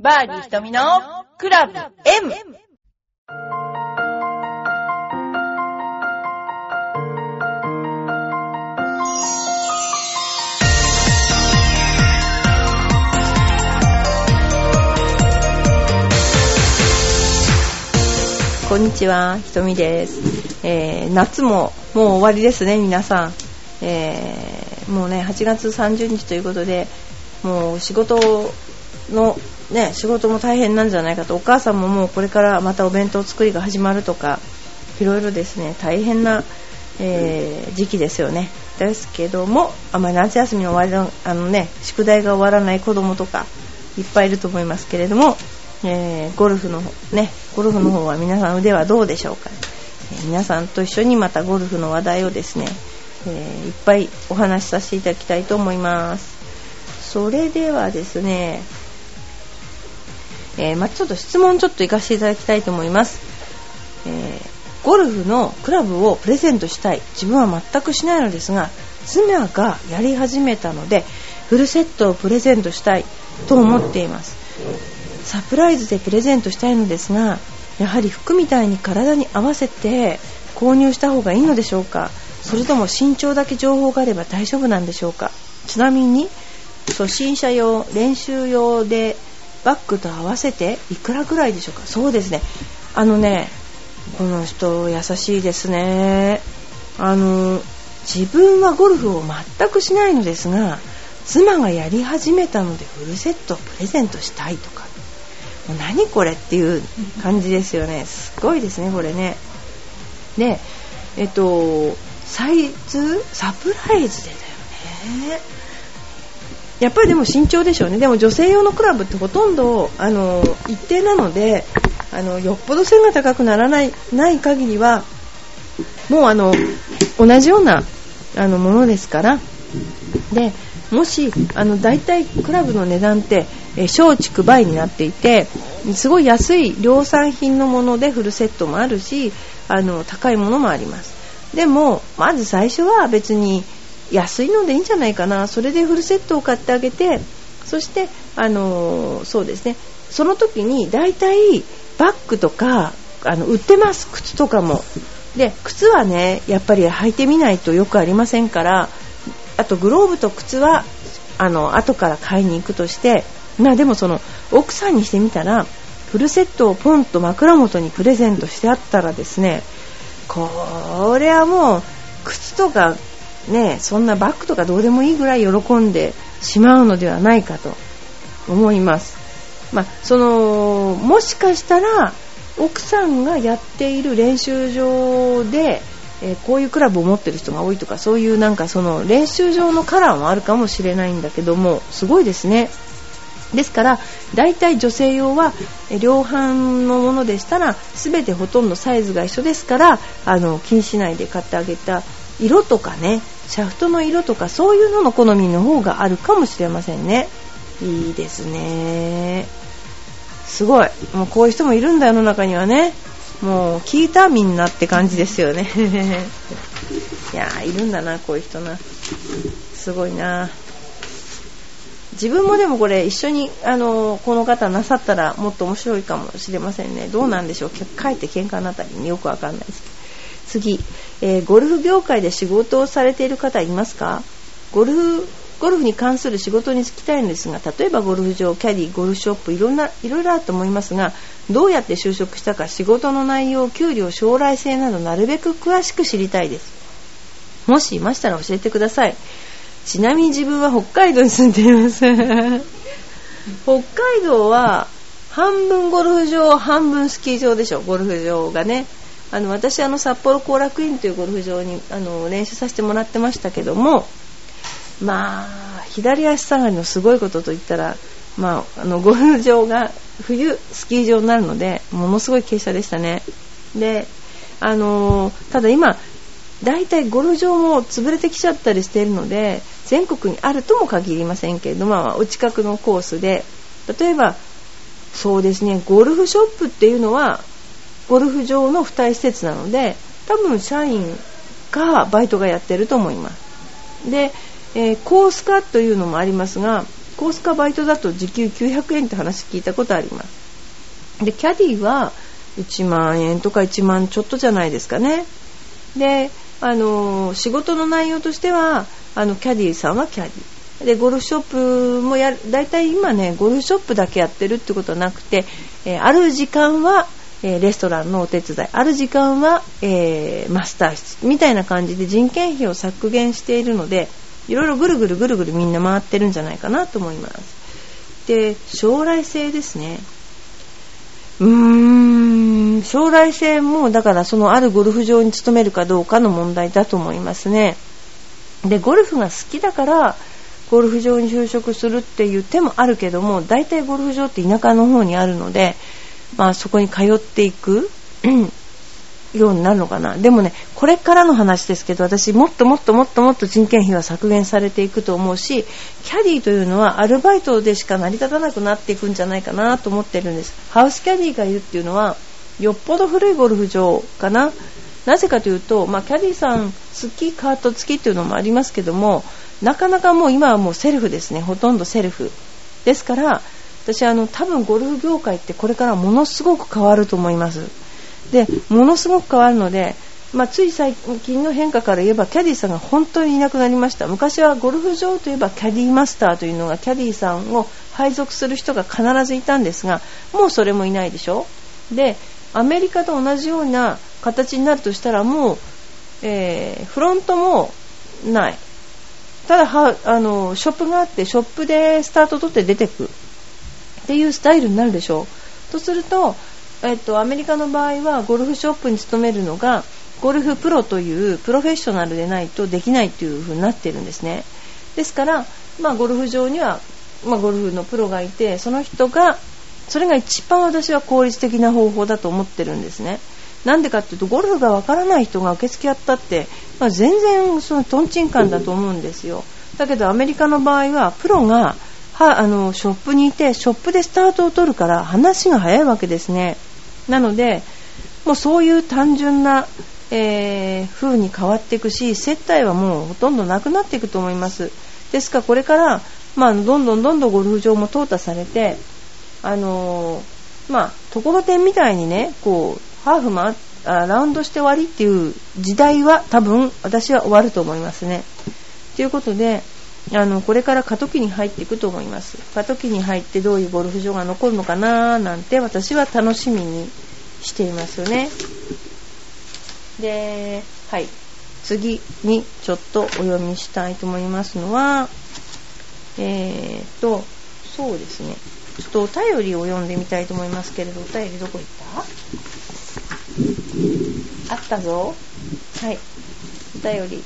バーディー瞳のクラブ M! こんにちは、ひとみです。えー、夏ももう終わりですね、皆さん。えー、もうね、8月30日ということで、もう仕事の、ね、仕事も大変なんじゃないかと、お母さんももうこれからまたお弁当作りが始まるとか、いろいろですね、大変な、えー、時期ですよね。ですけども、あまり夏休みの終わりの、あのね、宿題が終わらない子供とか、いっぱいいると思いますけれども、えー、ゴルフの方ねゴルフの方は皆さん腕はどうでしょうか、えー皆さんと一緒にまたゴルフの話題をですね、えーいっぱいお話しさせていただきたいと思います。それではですね、えーまちょっと質問ちょっと行かせていただきたいと思います、えーゴルフのクラブをプレゼントしたい。自分は全くしないのですが妻がやり始めたのでフルセットをプレゼントしたい。と思っています。サプライズでプレゼントしたいのですがやはり服みたいに体に合わせて購入した方がいいのでしょうか。それとも身長だけ情報があれば大丈夫なんでしょうか。ちなみに初心者用練習用でバッグと合わせていくらぐらいでしょうか？そうですね。あのねこの人優しいですね。あの自分はゴルフを全くしないのですが妻がやり始めたのでフルセットをプレゼントしたいとか。もう何これっていう感じですよね。すごいですねこれね。でえっとサイズ？サプライズでだよね。やっぱりでも慎重でしょうね。でも女性用のクラブってほとんどあの一定なのであのよっぽど背が高くならないない限りはもうあの同じようなあのものですから。でもしあの大体クラブの値段ってえー小畜梅になっていてすごい安い量産品のものでフルセットもあるしあの高いものもあります。でもまず最初は別に安いのでいいんじゃないかな。それでフルセットを買ってあげてそしてあのーそうですね。その時に大体バッグとかあの売ってます。靴とかも。で靴はねやっぱり履いてみないとよくありませんからあとグローブと靴はあの後から買いに行くとしてまあでもその奥さんにしてみたらフルセットをポンと枕元にプレゼントしてあったらですねこれはもう靴とかねそんなバッグとかどうでもいいぐらい喜んでしまうのではないかと思います。まあ、そのもしかしたら奥さんがやっている練習場で、えーこういうクラブを持ってる人が多いとかそういうなんかその練習場のカラーもあるかもしれないんだけどもすごいですねですから大体女性用は量販のものでしたら全てほとんどサイズが一緒ですからあの気にしないで買ってあげた色とかねシャフトの色とかそういうのの好みの方があるかもしれませんね。いいですね。すごい。もうこういう人もいるんだ世の中にはね。もう聞いたみんなって感じですよね。いやーいるんだなこういう人な。すごいな。自分もでもこれ一緒にあのこの方なさったらもっと面白いかもしれませんね。どうなんでしょう。かえって喧嘩になったりによくわかんないですけど。次、えーゴルフ業界で仕事をされている方いますか？ゴルフゴルフに関する仕事に就きたいんですが例えばゴルフ場キャディゴルフショップいろんないろいろあると思いますがどうやって就職したか仕事の内容給料将来性などなるべく詳しく知りたいです。もしいましたら教えてください。ちなみに自分は北海道に住んでいます。北海道は半分ゴルフ場半分スキー場でしょゴルフ場がね。あの私あの札幌後楽園というゴルフ場にあの練習させてもらってましたけどもまあ左足下がりのすごいことといったら、まあ、あのゴルフ場が冬スキー場になるのでものすごい傾斜でしたね。であのただ今大体ゴルフ場も潰れてきちゃったりしているので全国にあるとも限りませんけれども、まあ、お近くのコースで例えばそうですねゴルフショップっていうのはゴルフ場の付帯施設なので多分社員かバイトがやってると思います。で、えーコース化というのもありますがコースかバイトだと時給900円って話聞いたことあります。でキャディは1万円とか1万ちょっとじゃないですかね。であの仕事の内容としてはあのキャディーさんはキャディでゴルフショップもやだいたい今ねゴルフショップだけやってるってことはなくて、えー、ある時間は、え、レストランのお手伝い。ある時間は、えー、マスター室みたいな感じで人件費を削減しているのでいろいろぐるぐるぐるぐるみんな回ってるんじゃないかなと思います。で将来性ですね。うーん将来性もだからそのあるゴルフ場に勤めるかどうかの問題だと思いますね。でゴルフが好きだからゴルフ場に就職するっていう手もあるけども大体ゴルフ場って田舎の方にあるので、まあ、そこに通っていくようになるのかな。でもねこれからの話ですけど私もっともっともっともっと人件費は削減されていくと思うしキャディーというのはアルバイトでしか成り立たなくなっていくんじゃないかなと思ってるんです。ハウスキャディーがいるっていうのはよっぽど古いゴルフ場かな。なぜかというと、まあ、キャディーさん付きカート付きっていうのもありますけどもなかなかもう今はもうセルフですね。ほとんどセルフ。ですから私あの多分ゴルフ業界ってこれからものすごく変わると思います。でものすごく変わるので、まあ、つい最近の変化から言えばキャディーさんが本当にいなくなりました。昔はゴルフ場といえばキャディーマスターというのがキャディーさんを配属する人が必ずいたんですがもうそれもいないでしょ。でアメリカと同じような形になるとしたらもう、えー、フロントもない。ただあのショップがあってショップでスタート取って出てく。っていうスタイルになるでしょう。とするとえっと、アメリカの場合はゴルフショップに勤めるのがゴルフプロというプロフェッショナルでないとできないという風になってるんですね。ですから、まあ、ゴルフ場には、まあ、ゴルフのプロがいてその人がそれが一番私は効率的な方法だと思ってるんですね。なんでかっていうとゴルフがわからない人が受付やったって、まあ、全然そのトンチンカンだと思うんですよ。だけどアメリカの場合はプロがはあのショップにいてショップでスタートを取るから話が早いわけですねなのでもうそういう単純な、えー、風に変わっていくし接待はもうほとんどなくなっていくと思いますですからこれから、まあ、どんどんどんどんゴルフ場も淘汰されてあのー、まあ、ところてんみたいにねこうハーフあラウンドして終わりっていう時代は多分私は終わると思いますね。ということであのこれから過渡期に入っていくと思います。過渡期に入ってどういうゴルフ場が残るのかななんて私は楽しみにしていますよね。ではい。次にちょっとお読みしたいと思いますのはえー、とそうですね。ちょっとお便りを読んでみたいと思いますけれどお便りどこ行った？あったぞ。はい。お便り。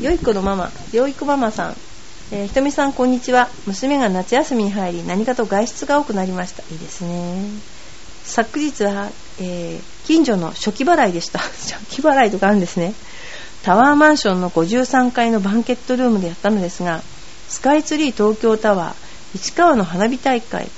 よい子のママ、よい子ママさん、えー、ひとみさんこんにちは。娘が夏休みに入り、何かと外出が多くなりました。いいですね。昨日は、えー、近所の初期払いでした。初期払いとかあるんですね。タワーマンションの53階のバンケットルームでやったのですが、スカイツリー東京タワー、市川の花火大会、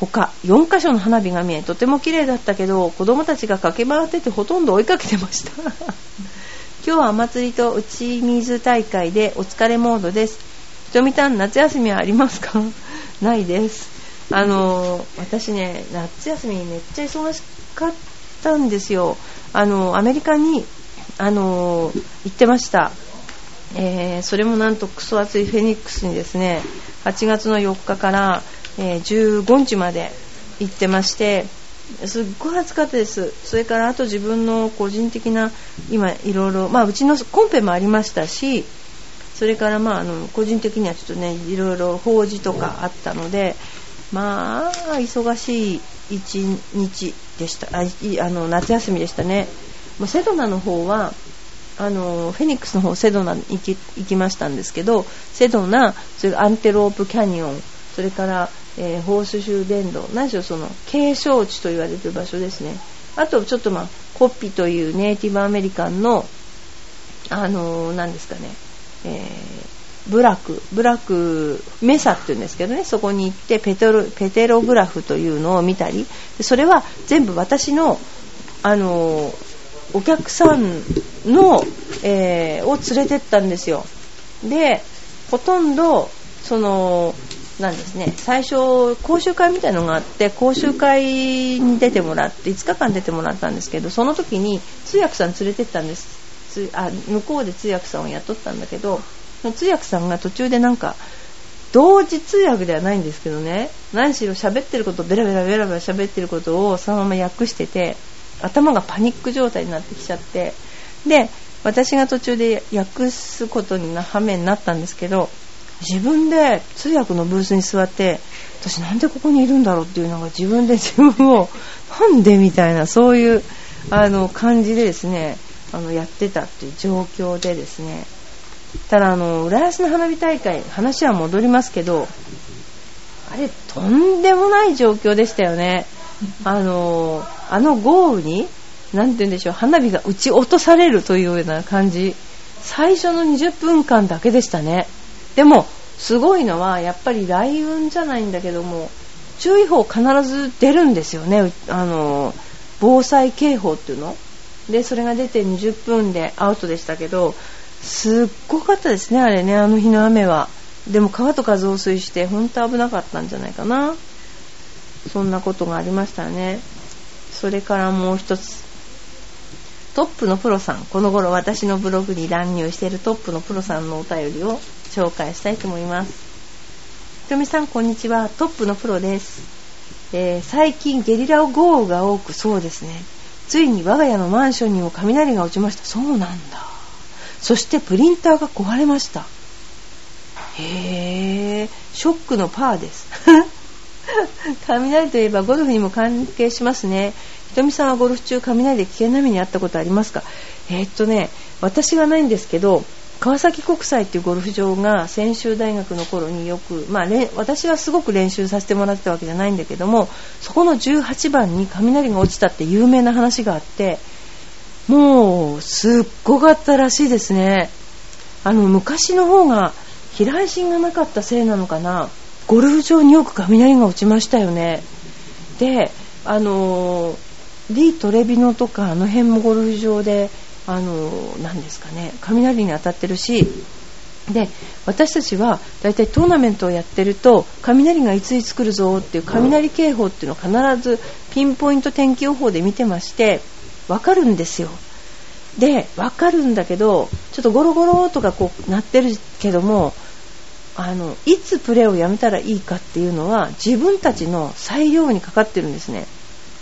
他4カ所の花火が見え、とても綺麗だったけど、子供たちが駆け回っててほとんど追いかけてました。今日はお祭りと打ち水大会でお疲れモードです。ひとみたん、夏休みはありますか？ないです。あの、私ね、夏休みめっちゃ忙しかったんですよ。あの、アメリカに、あの、行ってました。えー、それもなんとクソ暑いフェニックスにですね、8月の4日から、えー、15日まで行ってまして、すっごい暑かったです。それからあと自分の個人的な今いろいろまあうちのコンペもありましたしそれからまああの個人的にはちょっとねいろいろ法事とかあったのでまあ忙しい一日でした。ああの夏休みでしたね。もうセドナの方はあのフェニックスの方セドナに行き行きましたんですけどセドナそれアンテロープキャニオンそれからえー、ホースシュー伝道何しろその景勝地と言われてる場所ですね。あとちょっとまあコッピというネイティブアメリカンのあのー、何ですかね、えー、ブラック。ブラックメサっていうんですけどね。そこに行ってペテロペテログラフというのを見たり。それは全部私のあのー、お客さんの、えー、を連れてったんですよ。でほとんどそのなんですね。最初講習会みたいのがあって講習会に出てもらって5日間出てもらったんですけどその時に通訳さん連れてったんです。あ向こうで通訳さんを雇ったんだけど通訳さんが途中でなんか同時通訳ではないんですけどね。何しろ喋ってることベラベラベラベラ喋ってることをそのまま訳してて頭がパニック状態になってきちゃって。で私が途中で訳すことにな羽目になったんですけど自分で通訳のブースに座って私なんでここにいるんだろうっていうのが自分で自分をなんでみたいなそういうあの感じでですねあのやってたっていう状況でですね。ただあの浦安の花火大会話は戻りますけどあれとんでもない状況でしたよね。あのあの豪雨に何て言うんでしょう花火が撃ち落とされるというような感じ。最初の20分間だけでしたね。でもすごいのはやっぱり雷雲じゃないんだけども注意報必ず出るんですよね。あの防災警報っていうの。でそれが出て20分でアウトでしたけどすっごかったですねあれね。あの日の雨は。でも川とか増水して本当危なかったんじゃないかな。そんなことがありましたね。それからもう一つ。トップのプロさんこの頃私のブログに乱入しているトップのプロさんのお便りを紹介したいと思います。ひとみさんこんにちは。トップのプロです、えー、最近ゲリラ豪雨が多くそうですね。ついに我が家のマンションにも雷が落ちました。そうなんだ。そしてプリンターが壊れました。へえショックのパーです。雷といえばゴルフにも関係しますね。ひとみさんはゴルフ中雷で危険な目に遭ったことありますか？えー、っとね私はないんですけど川崎国際っていうゴルフ場が専修大学の頃によく、まあ、私はすごく練習させてもらってたわけじゃないんだけどもそこの18番に雷が落ちたって有名な話があってもうすっごかったらしいですね。あの昔の方が飛来心がなかったせいなのかな。ゴルフ場によく雷が落ちましたよね。であのリー・トレビノとかあの辺もゴルフ場であの何ですかね雷に当たってるしで私たちは大体トーナメントをやってると雷がいついつ来るぞっていう雷警報っていうのを必ずピンポイント天気予報で見てましてわかるんですよ。でわかるんだけどちょっとゴロゴロとかこう鳴ってるけどもあのいつプレーをやめたらいいかっていうのは自分たちの裁量にかかってるんですね。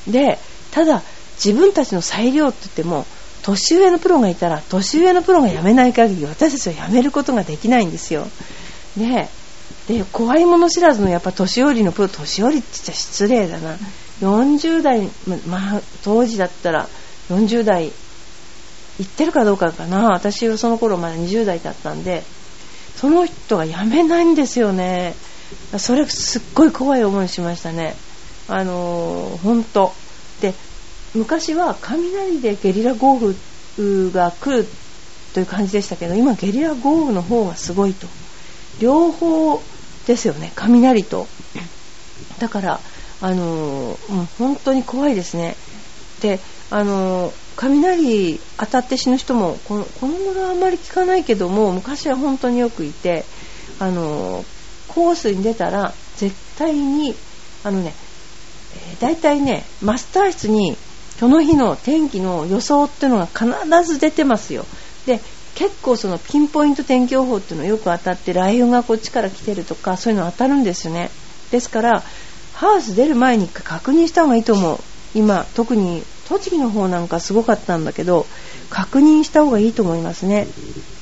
でただ自分たちの裁量って言っても年上のプロがいたら年上のプロが辞めない限り私たちは辞めることができないんですよ。でで怖いもの知らずのやっぱ年寄りのプロ年寄りって言っちゃ失礼だな。40代まあ当時だったら40代行ってるかどうかかな。私はその頃まだ20代だったんでその人が辞めないんですよね。それすっごい怖い思いしましたね。あのー、本当。で昔は雷でゲリラ豪雨が来るという感じでしたけど今ゲリラ豪雨の方がすごいと。両方ですよね。雷と。だからあのー、う、本当に怖いですね。であの雷当たって死ぬ人もこのこの頃はあんまり聞かないけども昔は本当によくいてあのコースに出たら絶対にあのね、えー、大体ねマスター室にその日の天気の予想っていうのが必ず出てますよ。で結構そのピンポイント天気予報っていうのよく当たって雷雲がこっちから来てるとかそういうの当たるんですよね。ですからハウス出る前に確認した方がいいと思う。今特に栃木の方なんかすごかったんだけど確認した方がいいと思いますね。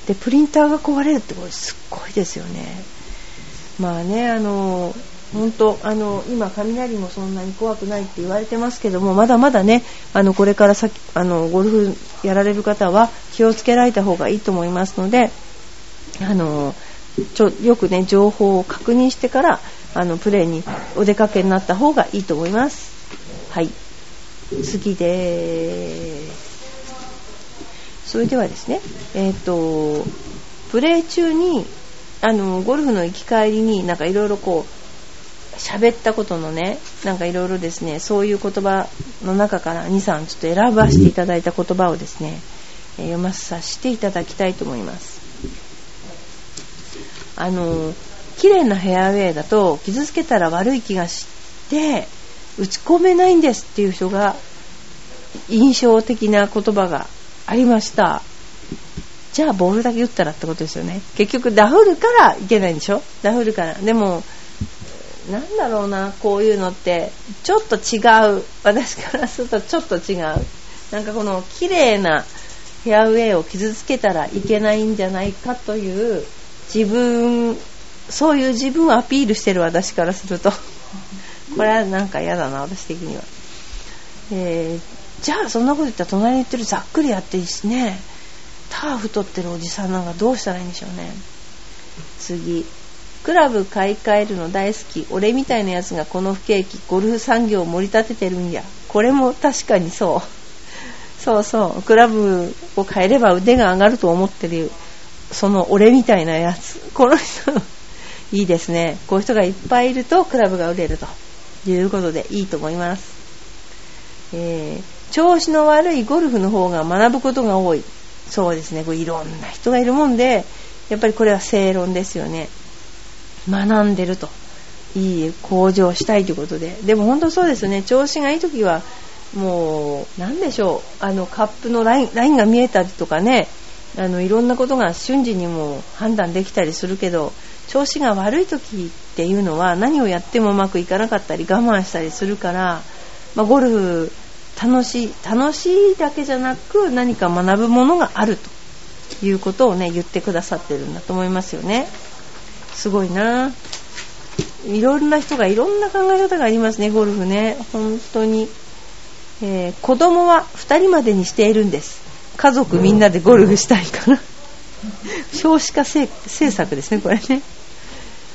でプリンターが壊れるってこれすっごいですよね。まあねあの本当あの今雷もそんなに怖くないって言われてますけどもまだまだねあのこれから先あのゴルフやられる方は気をつけられた方がいいと思いますのであのちょよくね情報を確認してからあのプレーにお出かけになった方がいいと思います。はい。次でそれではですねえっ、ー、とプレー中にあのゴルフの行き帰りになんかいろいろこう喋ったことのねなんかいろいろですねそういう言葉の中から23ちょっと選ばせていただいた言葉をですね、え、読まさせていただきたいと思います。あの綺麗なヘアウェイだと傷つけたら悪い気がして打ち込めないんですっていう人が印象的な言葉がありました。じゃあボールだけ打ったらってことですよね。結局ダフるからいけないんでしょ？ダフるから。でもなんだろうなこういうのって。ちょっと違う。私からするとちょっと違う。なんかこの綺麗なフェアウェイを傷つけたらいけないんじゃないかという自分そういう自分をアピールしてる私からすると。これはなんか嫌だな私的には、えー、じゃあそんなこと言ったら隣に言ってるざっくりやっていいしね。ターフ取ってるおじさんなんかどうしたらいいんでしょうね。次。クラブ買い替えるの大好き。俺みたいなやつがこの不景気ゴルフ産業を盛り立ててるんや。これも確かにそう。そうそう。クラブを変えれば腕が上がると思ってる。その俺みたいなやつ。この人。いいですね。こういう人がいっぱいいるとクラブが売れると。いうことでいいと思います、えー、調子の悪いゴルフの方が学ぶことが多い。そうですね。これいろんな人がいるもんでやっぱりこれは正論ですよね。学んでると。いい向上したいということで。でも本当そうですね。調子がいい時はもう何でしょう。あのカップのラインラインが見えたりとかね。あのいろんなことが瞬時にも判断できたりするけど調子が悪い時っていうのは何をやってもうまくいかなかったり我慢したりするから、まあ、ゴルフ楽しい楽しいだけじゃなく何か学ぶものがあるということをね言ってくださってるんだと思いますよね。すごいな。いろんな人がいろんな考え方がありますねゴルフね。本当に。えー、子供は2人までにしているんです。家族みんなでゴルフしたいから。少子化政策ですねこれね。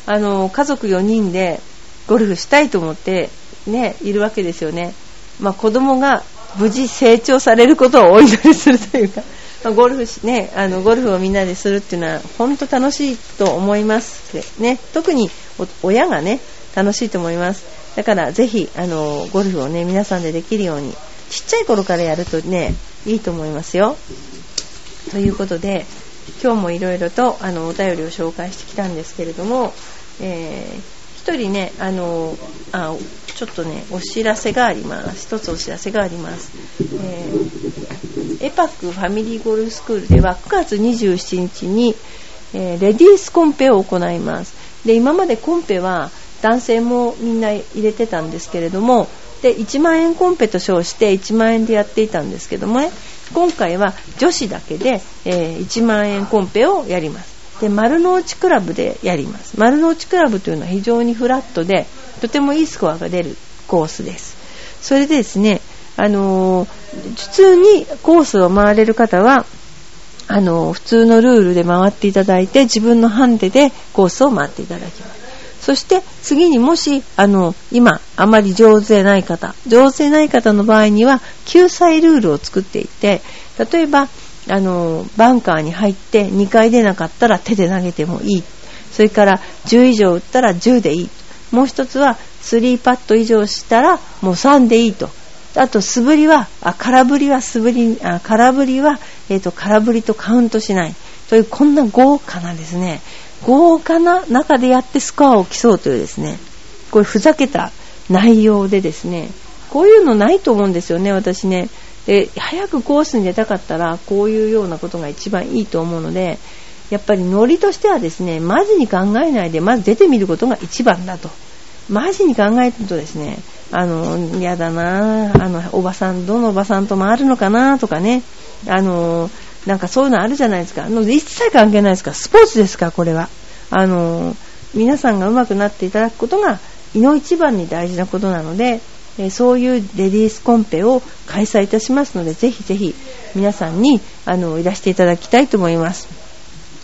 あの家族4人でゴルフしたいと思ってねいるわけですよね。まあ、子供が無事成長されることをお祈りするというか、まあ、ゴルフしねあのゴルフをみんなでするっていうのは本当楽しいと思いますね特に親がね楽しいと思います。だからぜひあのゴルフをね皆さんでできるようにちっちゃい頃からやるとねいいと思いますよ。ということで今日もいろいろとあのお便りを紹介してきたんですけれども、えー、1人ねあのあちょっとねお知らせがあります。一つお知らせがあります、えー、エパックファミリーゴルフスクールでは9月27日に、えー、レディースコンペを行います。で今までコンペは男性もみんな入れてたんですけれどもで1万円コンペと称して1万円でやっていたんですけどもね今回は女子だけで、えー、1万円コンペをやります。で丸の内クラブでやります。丸の内クラブというのは非常にフラットでとてもいいスコアが出るコースです。それでですねあのー、普通にコースを回れる方はあのー、普通のルールで回っていただいて自分のハンデでコースを回っていただきます。そして次にもし、あの、今、あまり上手でない方、上手でない方の場合には、救済ルールを作っていて、例えば、あの、バンカーに入って2回出なかったら手で投げてもいい。それから10以上打ったら10でいい。もう一つは3パット以上したらもう3でいいと。あと素振りは、あ空振りは素振り、あ空振りは、えっ、ー、と、空振りとカウントしない。という、こんな豪華なですね、豪華な中でやってスコアを競うというですね、これふざけた内容でですね、こういうのないと思うんですよね、私ね。で、早くコースに出たかったら、こういうようなことが一番いいと思うので、やっぱりノリとしてはですね、マジに考えないで、まず出てみることが一番だと。マジに考えるとですね、あの、嫌だなあの、おばさん、どのおばさんと回るのかなとかね、あの、なんかそういうのあるじゃないですか。一切関係ないですから、スポーツですから、これは。あの、皆さんが上手くなっていただくことが、胃の一番に大事なことなので、えそういうレディースコンペを開催いたしますので、ぜひぜひ皆さんにあのいらしていただきたいと思います。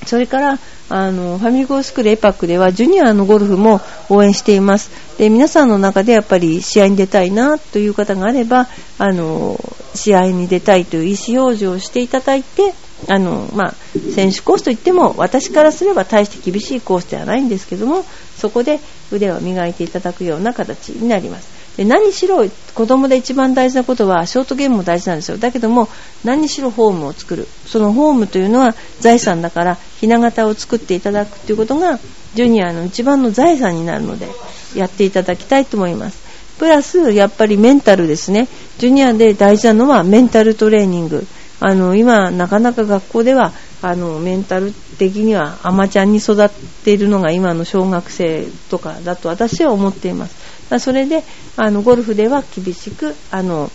それから、あの、ファミリーゴースクールエパックでは、ジュニアのゴルフも応援しています。で、皆さんの中でやっぱり試合に出たいなという方があれば、あの、試合に出たいという意思表示をしていただいて、あの、まあ、選手コースといっても、私からすれば大して厳しいコースではないんですけども、そこで腕を磨いていただくような形になります。で何しろ子供で一番大事なことはショートゲームも大事なんですよ。だけども何しろホームを作る。そのホームというのは財産だからひな形を作っていただくということがジュニアの一番の財産になるのでやっていただきたいと思います。プラスやっぱりメンタルですね。ジュニアで大事なのはメンタルトレーニング。あの今なかなか学校ではあのメンタル的にはアマちゃんに育っているのが今の小学生とかだと私は思っています。それであのゴルフでは厳しくあの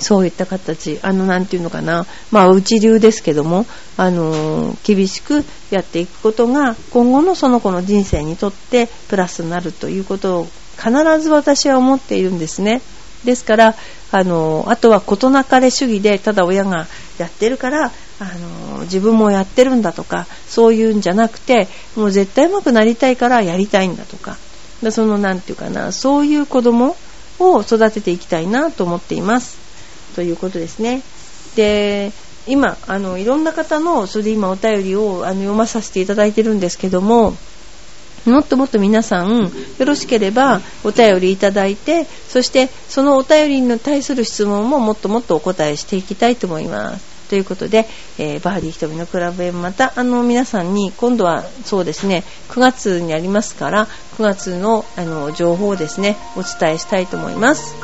そういった形、あの、なんていうのかな、まあ、内流ですけども、あの、厳しくやっていくことが、今後のその子の人生にとってプラスになるということを必ず私は思っているんですね。ですから、あの、あとは事なかれ主義で、ただ親がやってるから、あの、自分もやってるんだとか、そういうんじゃなくて、もう絶対上手くなりたいからやりたいんだとか、その、なんていうかな、そういう子供を育てていきたいなと思っています。ということですね。で、今、あの、いろんな方の、それで今お便りをあの読まさせていただいてるんですけども、もっともっと皆さん、よろしければお便りいただいて、そしてそのお便りに対する質問ももっともっとお答えしていきたいと思います。ということで、えー、バーディー瞳のクラブへまた、あの、皆さんに、今度はそうですね、9月にありますから、9月の、あの、情報をですね、お伝えしたいと思います。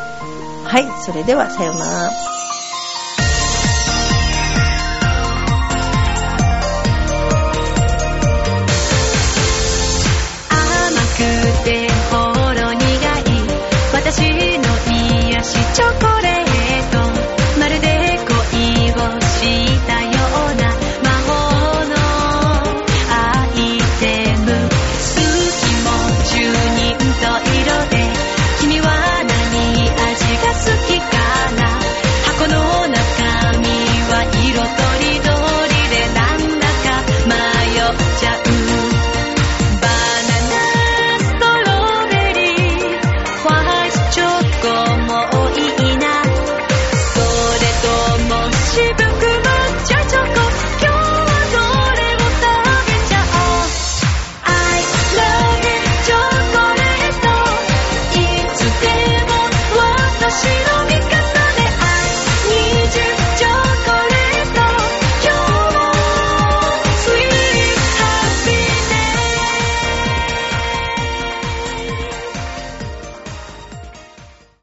はい、それではさようなら。